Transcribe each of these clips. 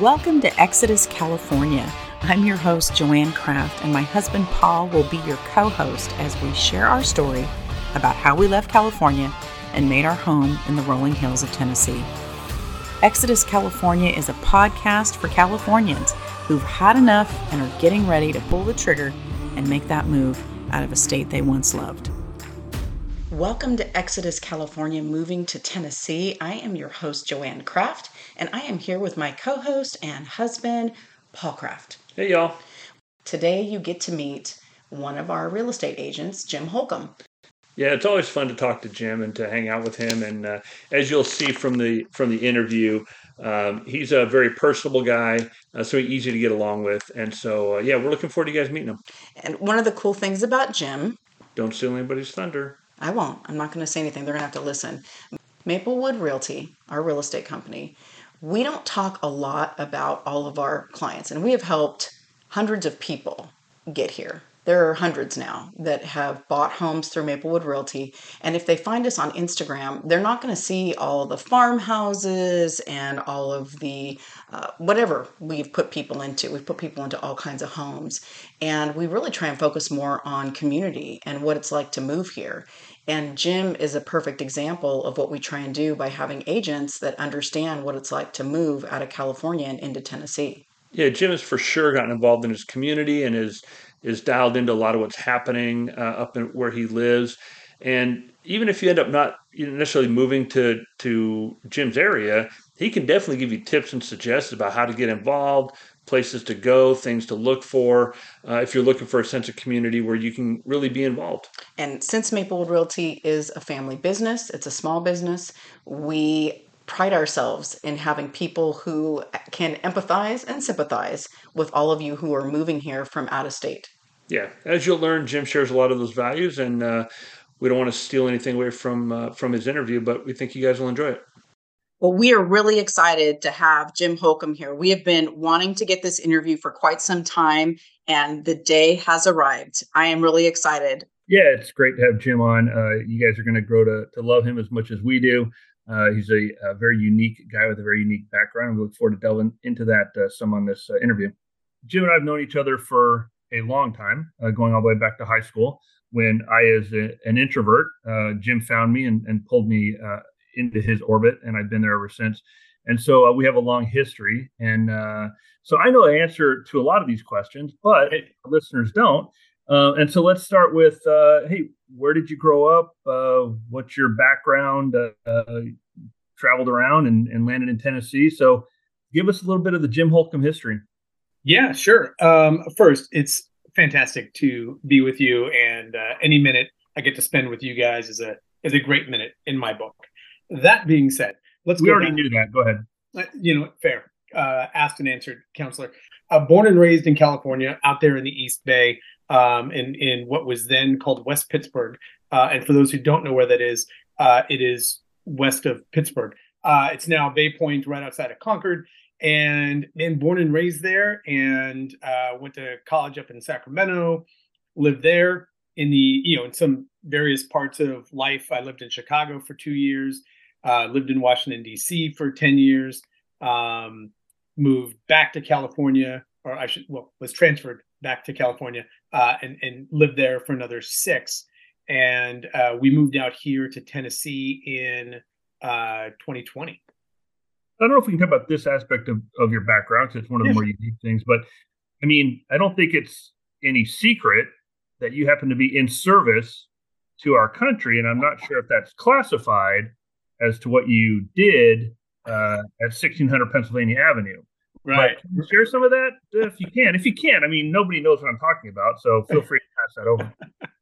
Welcome to Exodus, California. I'm your host, Joanne Kraft, and my husband, Paul, will be your co host as we share our story about how we left California and made our home in the rolling hills of Tennessee. Exodus, California is a podcast for Californians who've had enough and are getting ready to pull the trigger and make that move out of a state they once loved. Welcome to Exodus, California, moving to Tennessee. I am your host, Joanne Kraft and I am here with my co host and husband, Paul Kraft. Hey, y'all. Today, you get to meet one of our real estate agents, Jim Holcomb. Yeah, it's always fun to talk to Jim and to hang out with him. And uh, as you'll see from the from the interview, um, he's a very personable guy, uh, so easy to get along with. And so, uh, yeah, we're looking forward to you guys meeting him. And one of the cool things about Jim, don't steal anybody's thunder. I won't. I'm not going to say anything. They're going to have to listen. Maplewood Realty, our real estate company, we don't talk a lot about all of our clients, and we have helped hundreds of people get here. There are hundreds now that have bought homes through Maplewood Realty. And if they find us on Instagram, they're not going to see all the farmhouses and all of the uh, whatever we've put people into. We've put people into all kinds of homes. And we really try and focus more on community and what it's like to move here. And Jim is a perfect example of what we try and do by having agents that understand what it's like to move out of California and into Tennessee. Yeah, Jim has for sure gotten involved in his community and is is dialed into a lot of what's happening uh, up in where he lives. And even if you end up not necessarily moving to to Jim's area, he can definitely give you tips and suggestions about how to get involved, places to go, things to look for, uh, if you're looking for a sense of community where you can really be involved. And since Maplewood Realty is a family business, it's a small business, we pride ourselves in having people who can empathize and sympathize with all of you who are moving here from out of state. Yeah, as you'll learn, Jim shares a lot of those values, and uh, we don't want to steal anything away from uh, from his interview, but we think you guys will enjoy it. Well, we are really excited to have Jim Holcomb here. We have been wanting to get this interview for quite some time, and the day has arrived. I am really excited. Yeah, it's great to have Jim on. Uh, you guys are going to grow to, to love him as much as we do. Uh, he's a, a, very unique guy with a very unique background. We look forward to delving into that uh, some on this uh, interview. Jim and I have known each other for a long time, uh, going all the way back to high school. When I, as a, an introvert, uh, Jim found me and, and pulled me into his orbit, and I've been there ever since. And so uh, we have a long history. And uh, so I know the answer to a lot of these questions, but listeners don't. Uh, and so let's start with uh, hey, where did you grow up? Uh, what's your background? Uh, traveled around and, and, landed in Tennessee. So give us a little bit of the Jim Holcomb history. Yeah, sure. Um, first, it's fantastic to be with you, and any minute I get to spend with you guys is a is a great minute in my book. That being said, let's. We already back. knew that. Go ahead. Uh, you know, fair. Uh, asked and answered, counselor. Uh, born and raised in California, out there in the East Bay, um, in in what was then called West Pittsburg. Uh, and for those who don't know where that is, uh, it is west of Pittsburg. Uh, it's now Bay Point, right outside of Concord. And then born and raised there, and went to college up in Sacramento. Lived there in the you know in some various parts of life. I lived in Chicago for two years uh, lived in Washington D.C. for ten years. Um, moved back to California, or I should well was transferred back to California uh, and and lived there for another six. And uh, we moved out here to Tennessee in 2020. Uh, I don't know if we can talk about this aspect of, of your background because it's one of the more unique things. But I mean, I don't think it's any secret that you happen to be in service to our country, and I'm not sure if that's classified as to what you did uh, at 1600 Pennsylvania Avenue. Right. Share some of that if you can. If you can, I mean, nobody knows what I'm talking about, so feel free to pass that over.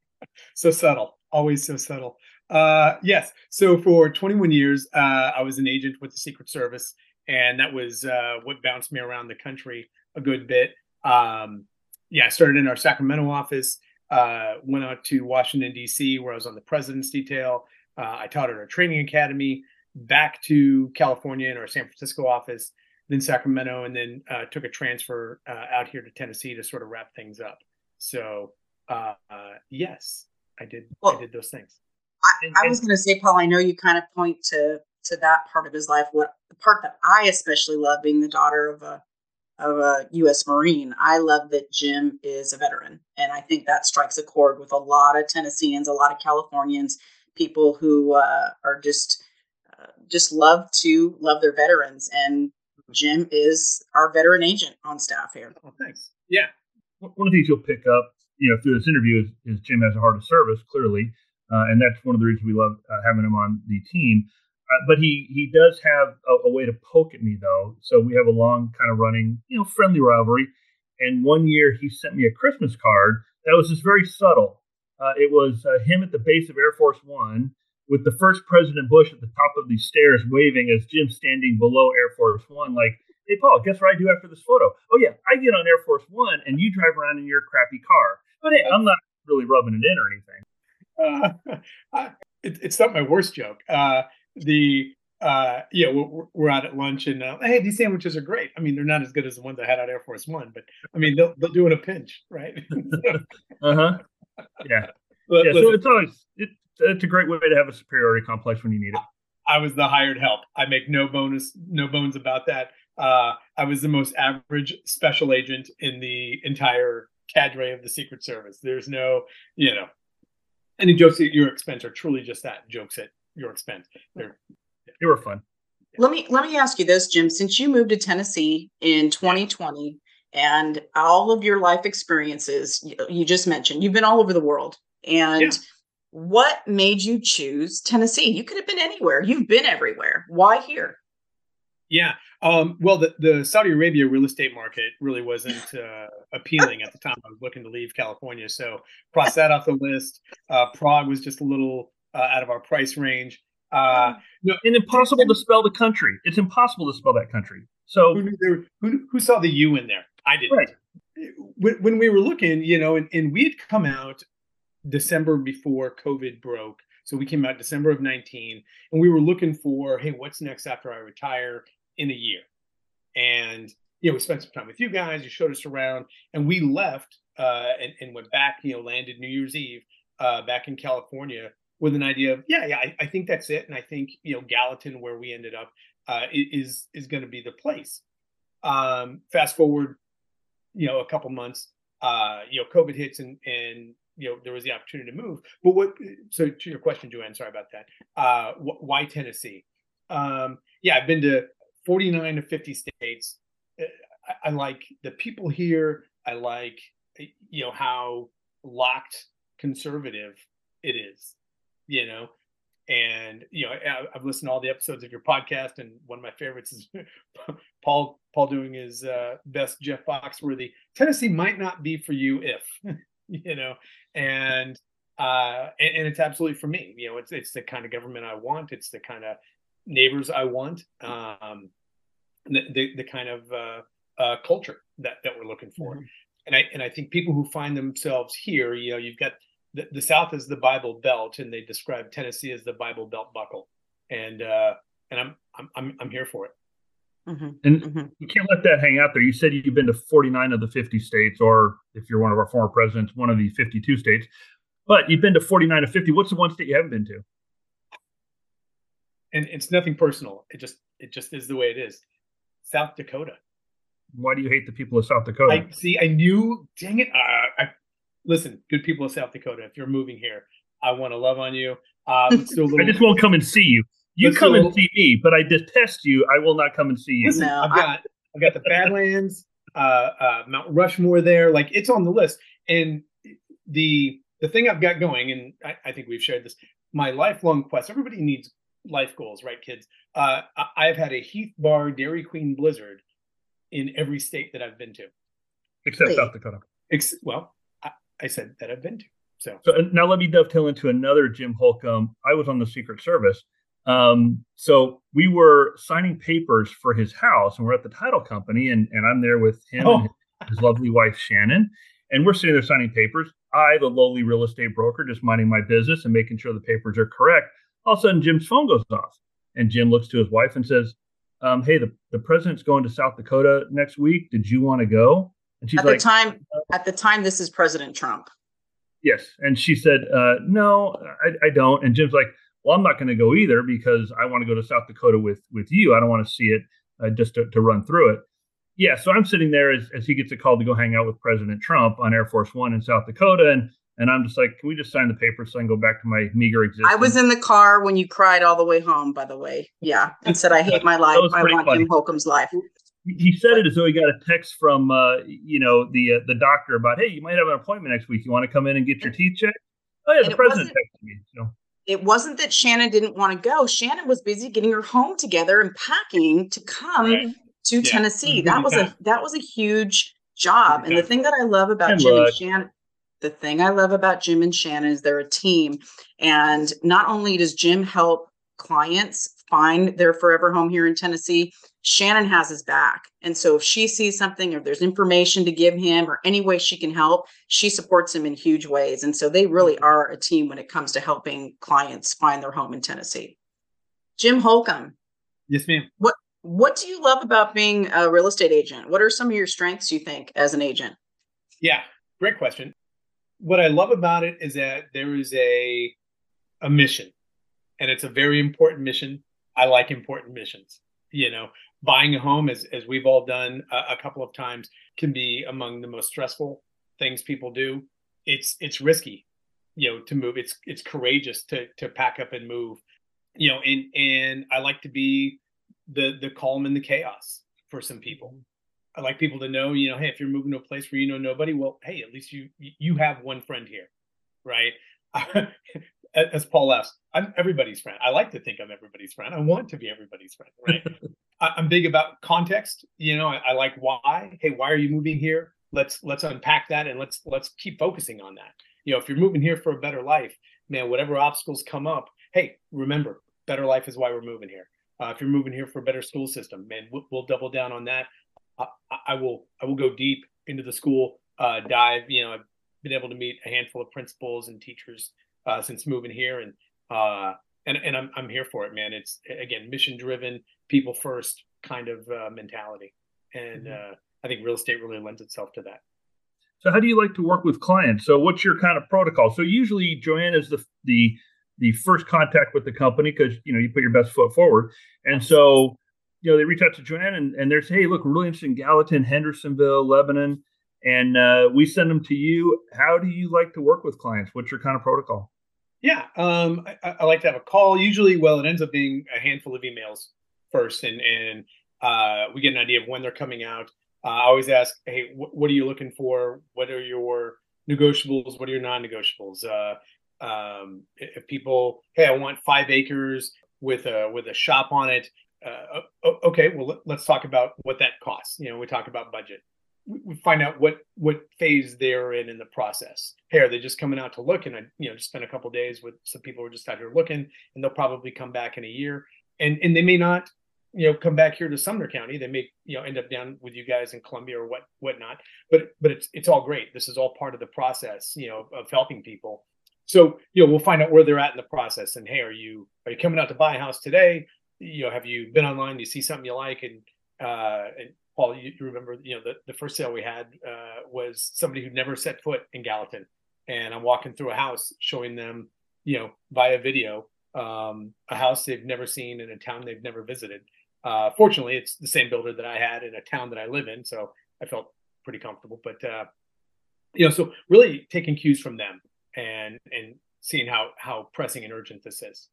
so subtle, always so subtle. Uh, yes. So for 21 years, uh, I was an agent with the Secret Service, and that was uh, what bounced me around the country a good bit. Um, yeah, I started in our Sacramento office, uh, went out to Washington D.C., where I was on the president's detail. Uh, I taught at our training academy, back to California in our San Francisco office, then Sacramento, and then uh, took a transfer uh, out here to Tennessee to sort of wrap things up. So uh, uh, yes, I did. Well, I did those things. I, I was going to say, Paul. I know you kind of point to to that part of his life. What the part that I especially love, being the daughter of a of a U.S. Marine, I love that Jim is a veteran, and I think that strikes a chord with a lot of Tennesseans, a lot of Californians, people who uh, are just uh, just love to love their veterans, and Jim is our veteran agent on staff here. Oh, thanks. Yeah. One of the things you'll pick up, you know, through this interview is, is Jim has a heart of service, clearly, uh, and that's one of the reasons we love uh, having him on the team. Uh, but he he does have a, a, way to poke at me though. So we have a long kind of running, you know, friendly rivalry. And one year he sent me a Christmas card that was just very subtle. Uh, it was uh, him at the base of Air Force One with the first President Bush at the top of the stairs waving as Jim standing below Air Force One, like, "Hey Paul, guess what I do after this photo? Oh yeah, I get on Air Force One and you drive around in your crappy car. But hey, I'm not really rubbing it in or anything." Uh, it, it's not my worst joke. Uh, the uh, yeah, we're, we're out at lunch and uh, hey, these sandwiches are great. I mean, they're not as good as the ones I had at Air Force One, but I mean, they'll they'll do in a pinch, right? uh huh. Yeah. Yeah. Listen, so it's always it, it's a great way to have a superiority complex when you need it. I was the hired help. I make no bonus, no bones about that. Uh, I was the most average special agent in the entire cadre of the Secret Service. There's no, you know, any jokes at your expense are truly just that jokes at your expense. They're they were fun. Let me let me ask you this, Jim. Since you moved to Tennessee in 2020 and all of your life experiences you, you just mentioned, you've been all over the world. And yeah. what made you choose Tennessee? You could have been anywhere. You've been everywhere. Why here? Yeah. Um, well, the, the Saudi Arabia real estate market really wasn't uh, appealing at the time. I was looking to leave California, so cross that off the list. Uh, Prague was just a little uh, out of our price range. Uh, no, and impossible to spell the country. It's impossible to spell that country. So who, there, who, who saw the U in there? I didn't. Right. When, when we were looking, you know, and, and we had come out December before COVID broke. So we came out December of 19 and we were looking for, hey, what's next after I retire in a year? And, you know, we spent some time with you guys, you showed us around, and we left uh, and, and went back, you know, landed New Year's Eve uh, back in California with an idea of yeah yeah I, I, think that's it. And i think you know gallatin where we ended up uh, is is going to be the place. Um, fast forward you know a couple months uh, you know covid hits and and you know there was the opportunity to move. But what so to your question joanne sorry about that. Uh, wh- why tennessee? Um, yeah i've been to 49 to 50 states. Uh, I, I like the people here. I like you know how locked conservative it is you know and you know i've listened to all the episodes of your podcast and one of my favorites is paul paul doing his uh, best jeff foxworthy tennessee might not be for you if you know and uh and, and, it's absolutely for me you know it's it's the kind of government i want it's the kind of neighbors i want um the the, the kind of uh, uh culture that that we're looking for mm-hmm. and i and i think people who find themselves here you know you've got the, the South is the Bible Belt, and they describe Tennessee as the Bible Belt buckle, and uh, and I'm I'm I'm, I'm here for it. Mm-hmm. And mm-hmm. you can't let that hang out there. You said you've been to 49 of the 50 states, or if you're one of our former presidents, one of the 52 states. But you've been to 49 of 50. What's the one state you haven't been to? And it's nothing personal. It just it just is the way it is. South Dakota. Why do you hate the people of South Dakota? I see. I knew. Dang it! Uh, I listen, good people of South Dakota, if you're moving here, I want to love on you. Uh, little, I just won't come and see you. You come little, and see me, but I detest you. I will not come and see you. Listen, no, I've got I've got the Badlands, uh, uh, Mount Rushmore there. Like it's on the list. And the the thing I've got going, and I, I think we've shared this, my lifelong quest. Everybody needs life goals, right, kids? Uh, I've had a Heath Bar Dairy Queen Blizzard in every state that I've been to, except South Dakota. Ex- well, I said that I've been to. So, so now let me dovetail into another Jim Holcomb. I was on the Secret Service. Um, so we were signing papers for his house, and we're at the title company, and, and I'm there with him oh. and his, lovely wife Shannon, and we're sitting there signing papers. I, the lowly real estate broker, just minding my business and making sure the papers are correct. All of a sudden, Jim's phone goes off, and Jim looks to his wife and says, um, "Hey, the, the president's going to South Dakota next week. Did you want to go?" And she's at like, the time, at the time, this is President Trump. Yes, and she said, uh, "No, I, I, don't." And Jim's like, well, I'm not going to go either because I want to go to South Dakota with with you. I don't want to see it uh, just to, to run through it. Yeah, so I'm sitting there as, as he gets a call to go hang out with President Trump on Air Force One in South Dakota, and and I'm just like, can we just sign the paper so I can go back to my meager existence? I was in the car when you cried all the way home, by the way. Yeah, and said, I hate my life. I want. Jim Holcomb's life. He said it as though he got a text from, uh, you know, the uh, the doctor about, hey, you might have an appointment next week. You want to come in and get your teeth checked? Oh yeah, the president texted me. So. It wasn't that Shannon didn't want to go. Shannon was busy getting her home together and packing to come right. to yeah. Tennessee. Mm-hmm. That was a that was a huge job. And the thing that I love about and Jim look. and Shannon, the thing I love about Jim and Shannon is they're a team. And not only does Jim help clients find their forever home here in Tennessee, Shannon has his back. And so if she sees something or there's information to give him or any way she can help, she supports him in huge ways. And so they really mm-hmm. are a team when it comes to helping clients find their home in Tennessee. Jim Holcomb. Yes, ma'am. What what do you love about being a real estate agent? What are some of your strengths you think as an agent? Yeah, great question what I love about it is that there is a a mission, and it's a very important mission. I like important missions. You know, buying a home, as as we've all done a, a couple of times, can be among the most stressful things people do. It's it's risky, you know, to move. It's it's courageous to to pack up and move. You know, and and I like to be the the calm in the chaos for some people. Mm-hmm. I like people to know, you know, hey, if you're moving to a place where you know nobody, well, hey, at least you you have one friend here, right? As Paul asked, I'm everybody's friend. I like to think I'm everybody's friend. I want to be everybody's friend, right? I'm big about context. You know, I, I like why. Hey, why are you moving here? Let's let's unpack that and let's let's keep focusing on that. You know, if you're moving here for a better life, man, whatever obstacles come up, hey, remember, better life is why we're moving here. Uh, if you're moving here for a better school system, man, we'll, we'll double down on that. I, I, will I will go deep into the school, uh, dive. You know, I've been able to meet a handful of principals and teachers uh, since moving here, and uh, and and I'm I'm here for it, man. It's again mission driven, people first kind of uh, mentality, and mm-hmm. Uh, I think real estate really lends itself to that. So, how do you like to work with clients? So, what's your kind of protocol? So, usually Joanne is the the the first contact with the company because you know you put your best foot forward, and so you know, they reach out to Joanne and, and they're saying, hey, look, we're really interested in Gallatin, Hendersonville, Lebanon, and uh, we send them to you. How do you like to work with clients? What's your kind of protocol? Yeah, um, I, I, like to have a call. Usually, well, it ends up being a handful of emails first, and and uh, we get an idea of when they're coming out. Uh, I always ask, hey, wh- what are you looking for? What are your negotiables? What are your non-negotiables? Uh, um, if people, hey, I want five acres with a with a shop on it uh, okay, well, let's talk about what that costs. You know, we talk about budget. We find out what what phase they're in in the process. Hey, are they just coming out to look? And I, you know, just spend a couple days with some people who are just out here looking, and they'll probably come back in a year. And and they may not, you know, come back here to Sumner County. They may, you know, end up down with you guys in Columbia or what whatnot. But but it's it's all great. This is all part of the process, you know, of helping people. So you know, we'll find out where they're at in the process. And hey, are you are you coming out to buy a house today? you know, have you been online? You see something you like, and uh, and Paul, you, you remember, you know, the, the first sale we had uh, was somebody who'd never set foot in Gallatin, and I'm walking through a house showing them, you know, via video, um, a house they've never seen in a town they've never visited. Uh, fortunately, it's the same builder that I had in a town that I live in, so I felt pretty comfortable. But uh, you know, so really taking cues from them and and seeing how how pressing and urgent this is.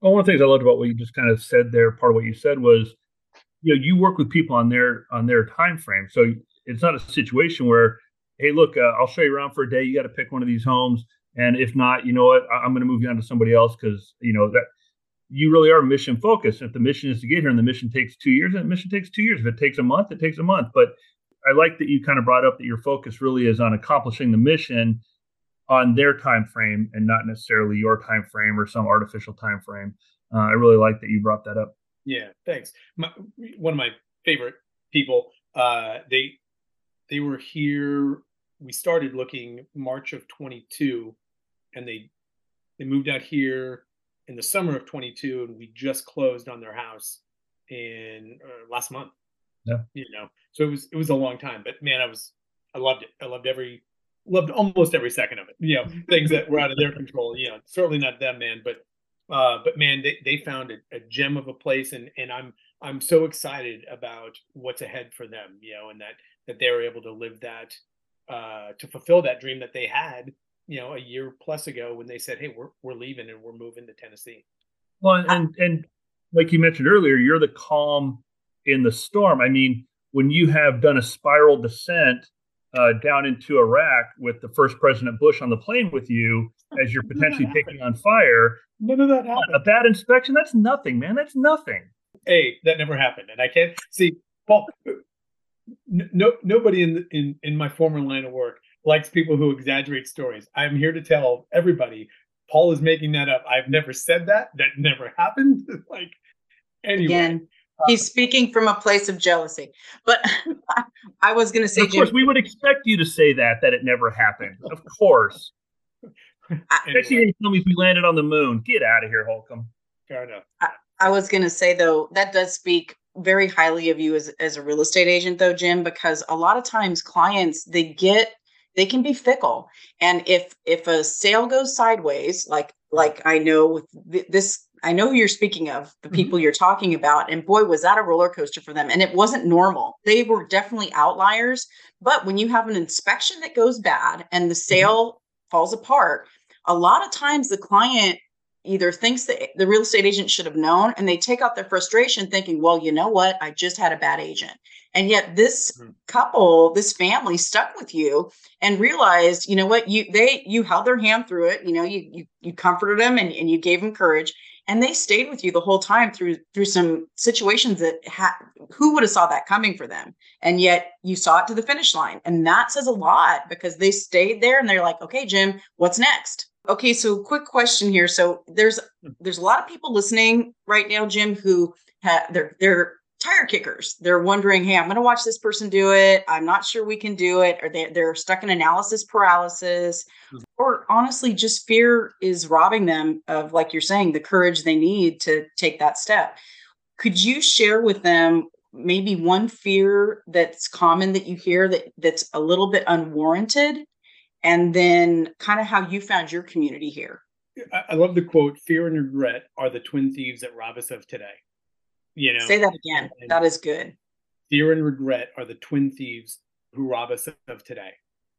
Well, one of the things I loved about what you just kind of said there, part of what you said was, you know, you work with people on their on their time frame. So it's not a situation where, hey, look, uh, I'll show you around for a day. You got to pick one of these homes, and if not, you know what, I'm going to move you on to somebody else because you know that you really are mission focused. If the mission is to get here, and the mission takes two years, and the mission takes two years. If it takes a month, it takes a month. But I like that you kind of brought up that your focus really is on accomplishing the mission on their time frame and not necessarily your time frame or some artificial time frame. Uh, I really like that you brought that up. Yeah, thanks. My, one of my favorite people. Uh, they they were here. We started looking March of 22, and they they moved out here in the summer of 22, and we just closed on their house in uh, last month. Yeah, you know, so it was it was a long time, but man, I was I loved it. I loved every loved almost every second of it. You know, things that were out of their control. You know, certainly not them, man, but Uh, but man, they, they found a, a gem of a place, and and I'm I'm so excited about what's ahead for them. You know, and that that they were able to live that uh, to fulfill that dream that they had. You know, a year plus ago when they said, "Hey, we're we're leaving and we're moving to Tennessee." Well, and and like you mentioned earlier, you're the calm in the storm. I mean, when you have done a spiral descent uh, down into Iraq with the first President Bush on the plane with you as you're potentially taking on fire. None of that happened. A bad inspection? That's nothing, man. That's nothing. Hey, that never happened, and I can't see Paul. No, nobody in, in in my former line of work likes people who exaggerate stories. I'm here to tell everybody Paul is making that up. I've never said that. That never happened. like anyway. Again, he's speaking from a place of jealousy. But I was going to say, of course, Jim, we would expect you to say that that it never happened. Of course. Especially when you tell me if we landed on the moon. Get out of here, Holcomb. Fair enough. I, I was going to say though that does speak very highly of you as as a real estate agent, though, Jim, because a lot of times clients they get they can be fickle, and if if a sale goes sideways, like like I know with this I know who you're speaking of, the mm-hmm. people mm-hmm. you're talking about. And boy, was that a roller coaster for them. And it wasn't normal. They were definitely outliers. But when you have an inspection that goes bad and the mm-hmm. sale mm-hmm. falls apart, a lot of times the client either thinks that the real estate agent should have known and they take out their frustration thinking, well, you know what? I just had a bad agent. And yet this mm-hmm. couple, this family stuck with you and realized, you know what, you they you held their hand through it, you know, you you you comforted them and, and you gave them courage and they stayed with you the whole time through through some situations that ha- who would have saw that coming for them? And yet you saw it to the finish line. And that says a lot because they stayed there and they're like okay jim what's next? Okay so quick question here. So there's hmm. there's a lot of people listening right now jim who have they're they're tire kickers. They're wondering, hey, I'm going to watch this person do it. I'm not sure we can do it. Or they, they're stuck in analysis paralysis. Mm-hmm. Or honestly, just fear is robbing them of, like you're saying, the courage they need to take that step. Could you share with them maybe one fear that's common that you hear that that's a little bit unwarranted? And then kind of how you found your community here. I love the quote fear and regret are the twin thieves that rob us of today. You know, say that again. And that is good. Fear and regret are the twin thieves who rob us of today.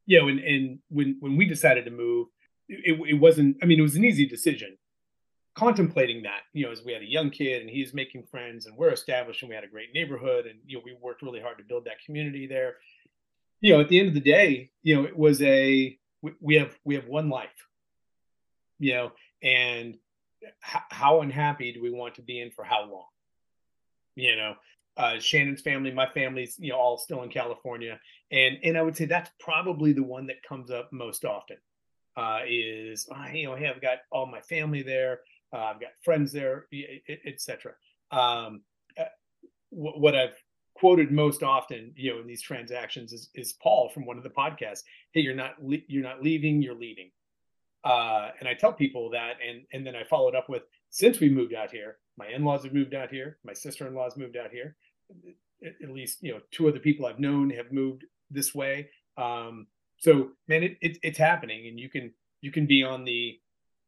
You know, and, and when when we decided to move, it, it wasn't. I mean, it was an easy decision. Contemplating that, you know, as we had a young kid and he's making friends and we're established and we had a great neighborhood and you know we worked really hard to build that community there. You know, at the end of the day, you know, it was a we have we have one life. You know, and how unhappy do we want to be in for how long? You know uh, Shannon's family, my family's you know all still in California, and and I would say that's probably the one that comes up most often. Uh, is oh, you know hey I've got all my family there, uh, I've got friends there, etc. Um, uh, what I've quoted most often, you know, in these transactions is is Paul from one of the podcasts. Hey, you're not le- you're not leaving, you're leading. Uh, and I tell people that, and and then I followed up with since we moved out here, my in-laws have moved out here my sister-in-law's moved out here. At least you know two other people i've known have moved this way. Um, so man it, it, it's happening and you can you can be on the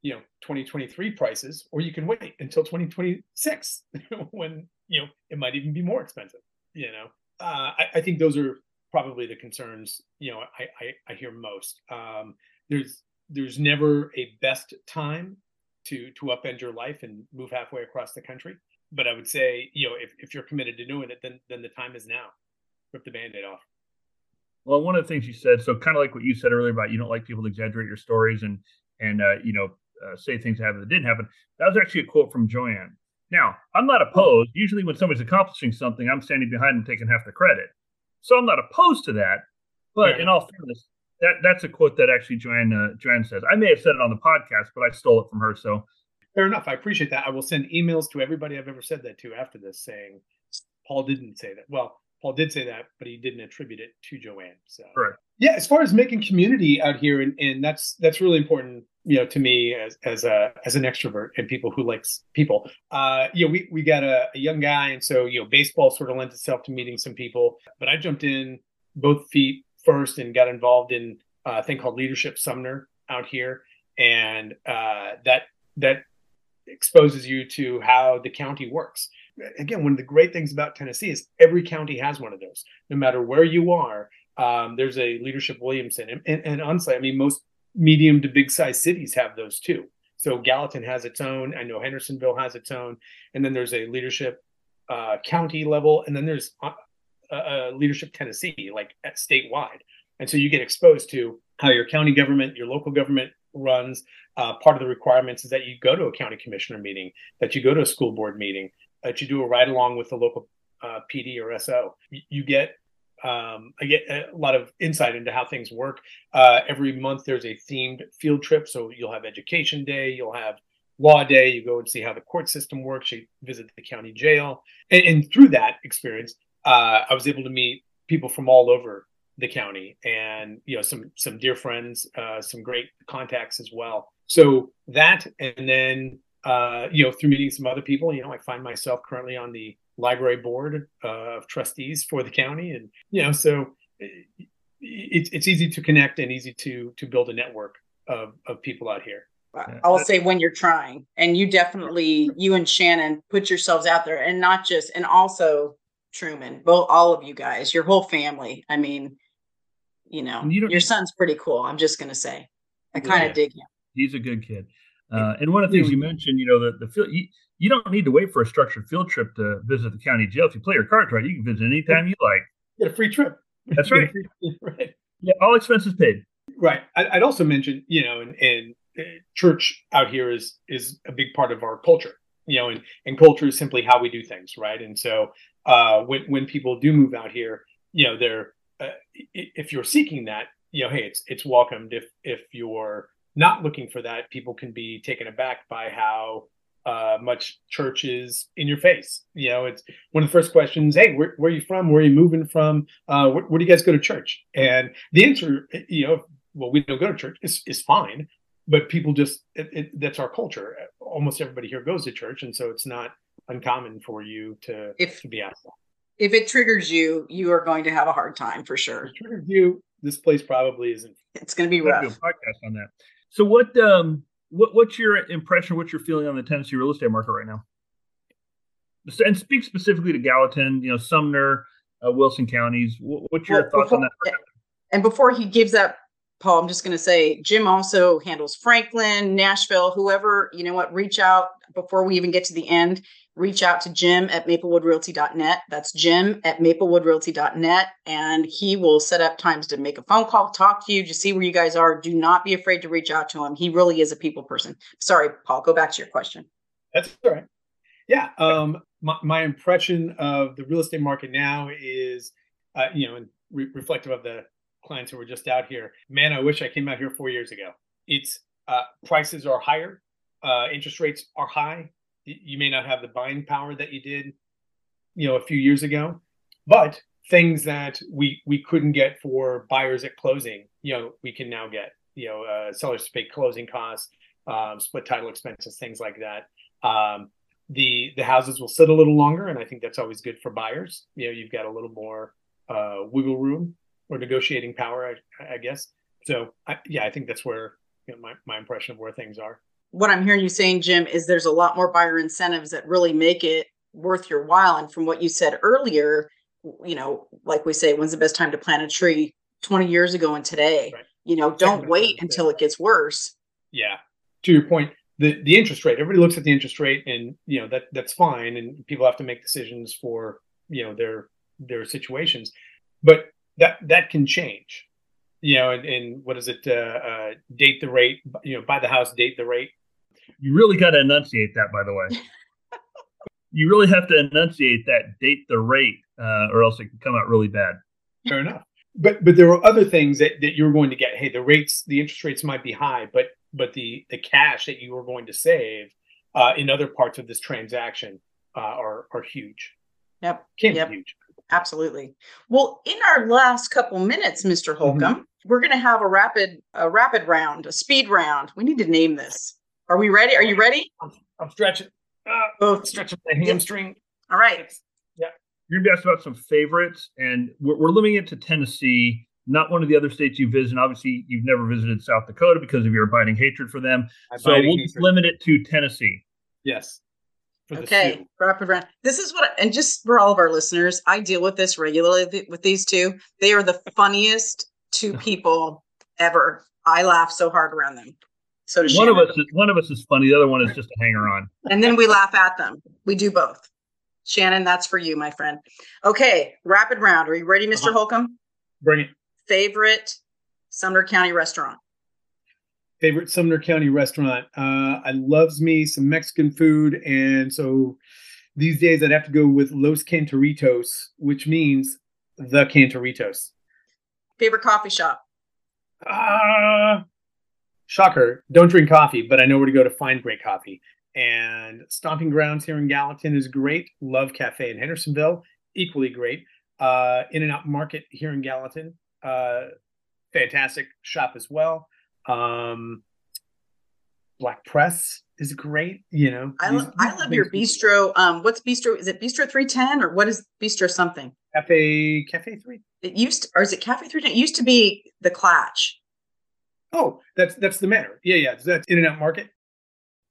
you know 2023 prices or you can wait until 2026 when you know it might even be more expensive you know? Uh, I, I, think those are probably the concerns you know i i, I hear most. Um, there's there's never a best time to to upend your life and move halfway across the country. But I would say, you know, if, if you're committed to doing it, then then the time is now. Rip the band-aid off. Well, one of the things you said, so kind of like what you said earlier about you don't like people to exaggerate your stories and and uh, you know uh, say things happen that didn't happen. That was actually a quote from Joanne. Now, I'm not opposed. Usually, when somebody's accomplishing something, I'm standing behind them taking half the credit. So I'm not opposed to that. But yeah. in all fairness, that that's a quote that actually Joanne uh, Joanne says. I may have said it on the podcast, but I stole it from her. So fair enough. I appreciate that. I will send emails to everybody I've ever said that to after this, saying Paul didn't say that. Well, Paul did say that, but he didn't attribute it to Joanne. So right. yeah, as far as making community out here, and, and that's that's really important, you know, to me as as a as an extrovert and people who likes people. Uh, you know, we we got a, a young guy, and so you know, baseball sort of lends itself to meeting some people. But I jumped in both feet first and got involved in a thing called Leadership Sumner out here, and uh, that that exposes you to how the county works. Again, one of the great things about Tennessee is every county has one of those. No matter where you are, um, there's a leadership Williamson, and, and, and honestly, I mean, most medium to big size cities have those too. So Gallatin has its own. I know Hendersonville has its own, and then there's a leadership uh, county level, and then there's a, a leadership Tennessee, like at statewide. And so you get exposed to how your county government, your local government runs. Uh, part of the requirements is that you go to a county commissioner meeting, that you go to a school board meeting, that you do a ride along with the local uh, PD or SO. You get um, I get a lot of insight into how things work. Uh, every month there's a themed field trip, so you'll have Education Day, you'll have Law Day. You go and see how the court system works. You visit the county jail, and, and through that experience, uh, I was able to meet people from all over the county, and you know some some dear friends, uh, some great contacts as well. So that, and then uh, you know through meeting some other people, you know, I find myself currently on the library board uh, of trustees for the county, and you know, so it, it's easy to connect and easy to to build a network of of people out here. I'll say when you're trying, and you definitely, you and Shannon, put yourselves out there, and not just, and also Truman, both all of you guys, your whole family. I mean, you know, you your son's pretty cool. I'm just gonna say, I kind of yeah. dig him. He's a good kid. Uh, and one of the things you mentioned, you know, the the field, you, you don't need to wait for a structured field trip to visit the county jail. If you play your cards right, you can visit anytime you like. Get a free trip. That's right. right. Yeah, all expenses paid. Right. I'd also mention, you know, and, and uh, church out here is is a big part of our culture, you know, and and culture is simply how we do things, right? And so uh, when when people do move out here, you know, they're uh, if you're seeking that, you know, hey, it's it's welcomed. If if you're not looking for that, people can be taken aback by how uh, much church is in your face. You know, it's one of the first questions. Hey, where, where are you from? Where are you moving from? Uh, where, where, do you guys go to church? And the answer, you know, well, we don't go to church. is is fine, but people just it, it, that's our culture. Almost everybody here goes to church, and so it's not uncommon for you to if, to be asked that. If it triggers you, you are going to have a hard time for sure. If it triggers you, this place probably isn't. It's going to be rough. podcast on that. So what um what what's your impression? What's your feeling on the Tennessee real estate market right now? And speak specifically to Gallatin, you know, Sumner, uh, Wilson counties. What's your well, thoughts before, on that? And before he gives up, Paul, I'm just going to say Jim also handles Franklin, Nashville, whoever. You know what? Reach out before we even get to the end reach out to Jim at maplewoodrealty.net. That's Jim at maplewoodrealty.net. And he will set up times to make a phone call, talk to you, just see where you guys are. Do not be afraid to reach out to him. He really is a people person. Sorry, Paul, go back to your question. That's all right. Yeah. Um, my, my impression of the real estate market now is, uh, you know, re- reflective of the clients who were just out here. Man, I wish I came out here four years ago. It's uh, prices are higher, uh, interest rates are high, you may not have the buying power that you did, you know, a few years ago, but things that we we couldn't get for buyers at closing, you know, we can now get. You know, uh, sellers to pay closing costs, um, split title expenses, things like that. Um, the the houses will sit a little longer, and I think that's always good for buyers. You know, you've got a little more uh, wiggle room or negotiating power, I, I guess. So, I, yeah, I think that's where you know, my my impression of where things are what I'm hearing you saying, Jim, is there's a lot more buyer incentives that really make it worth your while. And from what you said earlier, you know, like we say, when's the best time to plant a tree? 20 years ago and today. Right. You know, don't wait until it gets worse. Yeah. To your point, the the interest rate, everybody looks at the interest rate and you know that that's fine and people have to make decisions for, you know, their their situations. But that that can change. You know, and, and what is it? Uh, uh, date the rate, you know, buy the house, date the rate you really got to enunciate that, by the way. you really have to enunciate that date the rate, uh, or else it can come out really bad. Fair enough. But but there are other things that, that you're going to get. Hey, the rates, the interest rates might be high, but but the the cash that you are going to save uh, in other parts of this transaction uh, are are huge. Yep. Can yep. be huge. Absolutely. Well, in our last couple minutes, Mr. Mm-hmm. Holcomb, mm-hmm. we're going to have a rapid a rapid round, a speed round. We need to name this. Are we ready? Are you ready? I'm, I'm stretching. Uh, Both stretching the hamstring. All right. Yeah. You're gonna be asked about some favorites, and we're, we're limiting it to Tennessee, not one of the other states you visit. Obviously, you've never visited South Dakota because of your abiding hatred for them. so we'll just limit it to Tennessee. Yes. Okay, rapid round. This is what, and just for all of our listeners, I deal with this regularly with these two. They are the funniest two people ever. I laugh so hard around them. So does one Shannon. of us. Is, one of us is funny. The other one is just a hanger on. and then we laugh at them. We do both. Shannon, that's for you, my friend. Okay, rapid round. Are you ready, mister Uh-huh. Holcomb? Bring it. Favorite Sumner County restaurant? Favorite Sumner County restaurant. Uh, I loves me some Mexican food, and so these days I'd have to go with Los Cantoritos, which means the Cantoritos. Favorite coffee shop? Ah, shocker! Don't drink coffee, but I know where to go to find great coffee. And Stomping Grounds here in Gallatin is great. Love Cafe in Hendersonville, equally great. Uh, In and Out Market here in Gallatin, uh, fantastic shop as well. Um, Black Press is great. You know, I, lo- I love your bistro. Um, what's bistro? Is it bistro three ten or what is bistro something? Cafe Cafe Three. It used to, or is it Cafe three ten? It used to be the Clatch. Oh, that's that's the matter. Yeah, yeah. That's In and Out Market.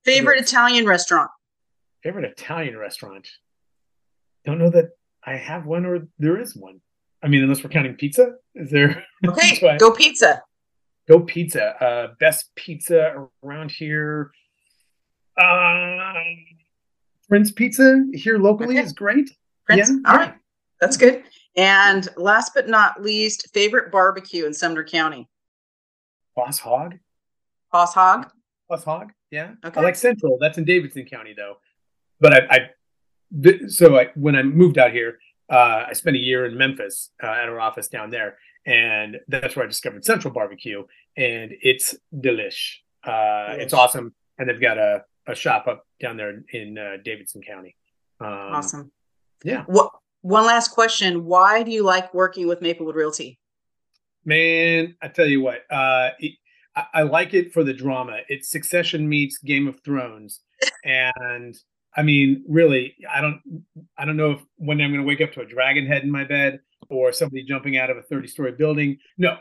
Favorite. Italian restaurant? Favorite Italian restaurant? Don't know that I have one or there is one. I mean, unless we're counting pizza, is there? Okay, why- go pizza. Go pizza. Uh, best pizza around here. Uh, Prince Pizza here locally Okay. is great. Prince. Yeah. All right, that's good. And last but not least, favorite barbecue in Sumner County? Boss Hog. Boss Hog. Boss Hog. Yeah. Okay. I like Central. That's in Davidson County though. But I, I th- so I, when I moved out here, uh, I spent a year in Memphis uh, at our office down there, and that's where I discovered Central Barbecue, and it's delish. Uh, It's awesome, and they've got a, a shop up down there in uh, Davidson County. Um, Awesome. yeah. What? One last question. Why do you like working with Maplewood Realty? Man, I tell you what, uh, it, I, I like it for the drama. It's Succession meets Game of Thrones, and I mean, really, I don't, I don't know if when I'm going to wake up to a dragon head in my bed or somebody jumping out of a 30 story building. No,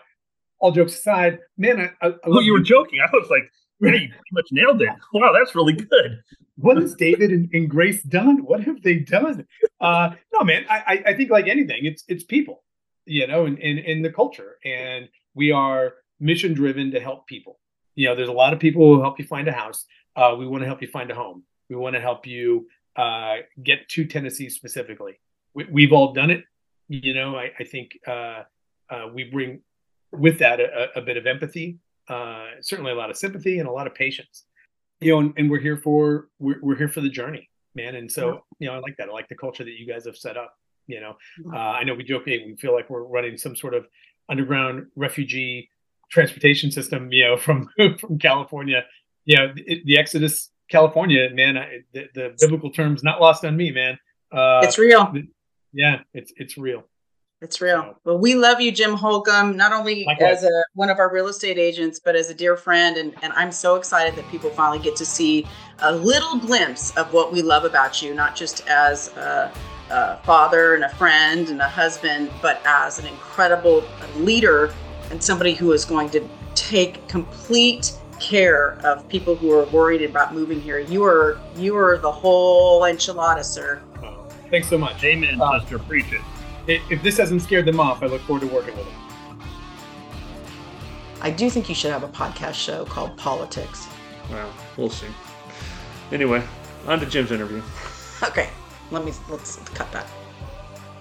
all jokes aside, man, I, I, I Oh, you were joking. I was like, yeah, you pretty much nailed it. Wow, that's really good. what has David and, and Grace done? What have they done? Uh, no, man, I, I- I think like anything, it's it's people, you know, and in, in the culture, and we are mission driven to help people. You know, there's a lot of people who help you find a house. Uh, we want to help you find a home. We want to help you uh, get to Tennessee specifically. We, we've all done it. You know, I, I think uh, uh, we bring with that a, a bit of empathy, uh, certainly a lot of sympathy, and a lot of patience you know, and, and we're here for we're, we're here for the journey, man. And so, you know, I like that. I like the culture that you guys have set up. You know, uh, I know we joke we feel like we're running some sort of underground refugee transportation system. You know, from from California. You know, the, the Exodus, California, man. I, the, the biblical terms not lost on me, man. Uh, It's real. yeah, it's it's real. It's real. So- Well, we love you, Jim Holcomb, not only Likewise. as a one of our real estate agents, but as a dear friend. And, and I'm so excited that people finally get to see a little glimpse of what we love about you, not just as a, a father and a friend and a husband, but as an incredible leader and somebody who is going to take complete care of people who are worried about moving here. You are you are the whole enchilada, sir. Thanks so much. Amen, Uh, sister. Preach it. If this hasn't scared them off, I look forward to working with them. I do think you should have a podcast show called Politics. Well, we'll see. Anyway, on to Jim's interview. Okay, let me let's cut that.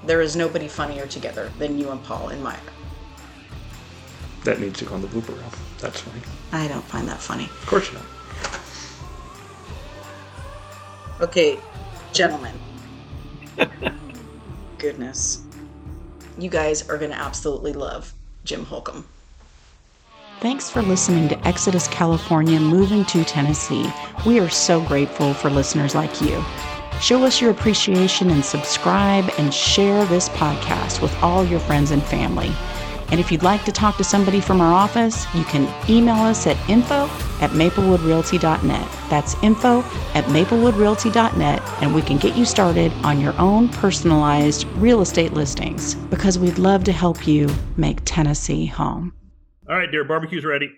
There is nobody funnier together than you and Paul and my. That needs to go on the blooper reel. That's funny. I don't find that funny. Of course you don't. Okay, gentlemen. Goodness, you guys are gonna absolutely love Jim Holcomb. Thanks for listening to Exodus California Moving to Tennessee. We are so grateful for listeners like you. Show us your appreciation and subscribe and share this podcast with all your friends and family. And if you'd like to talk to somebody from our office, you can email us at info at maplewoodrealty.net. That's info at maplewoodrealty.net, and we can get you started on your own personalized real estate listings because we'd love to help you make Tennessee home. All right, dear. Barbecue's ready.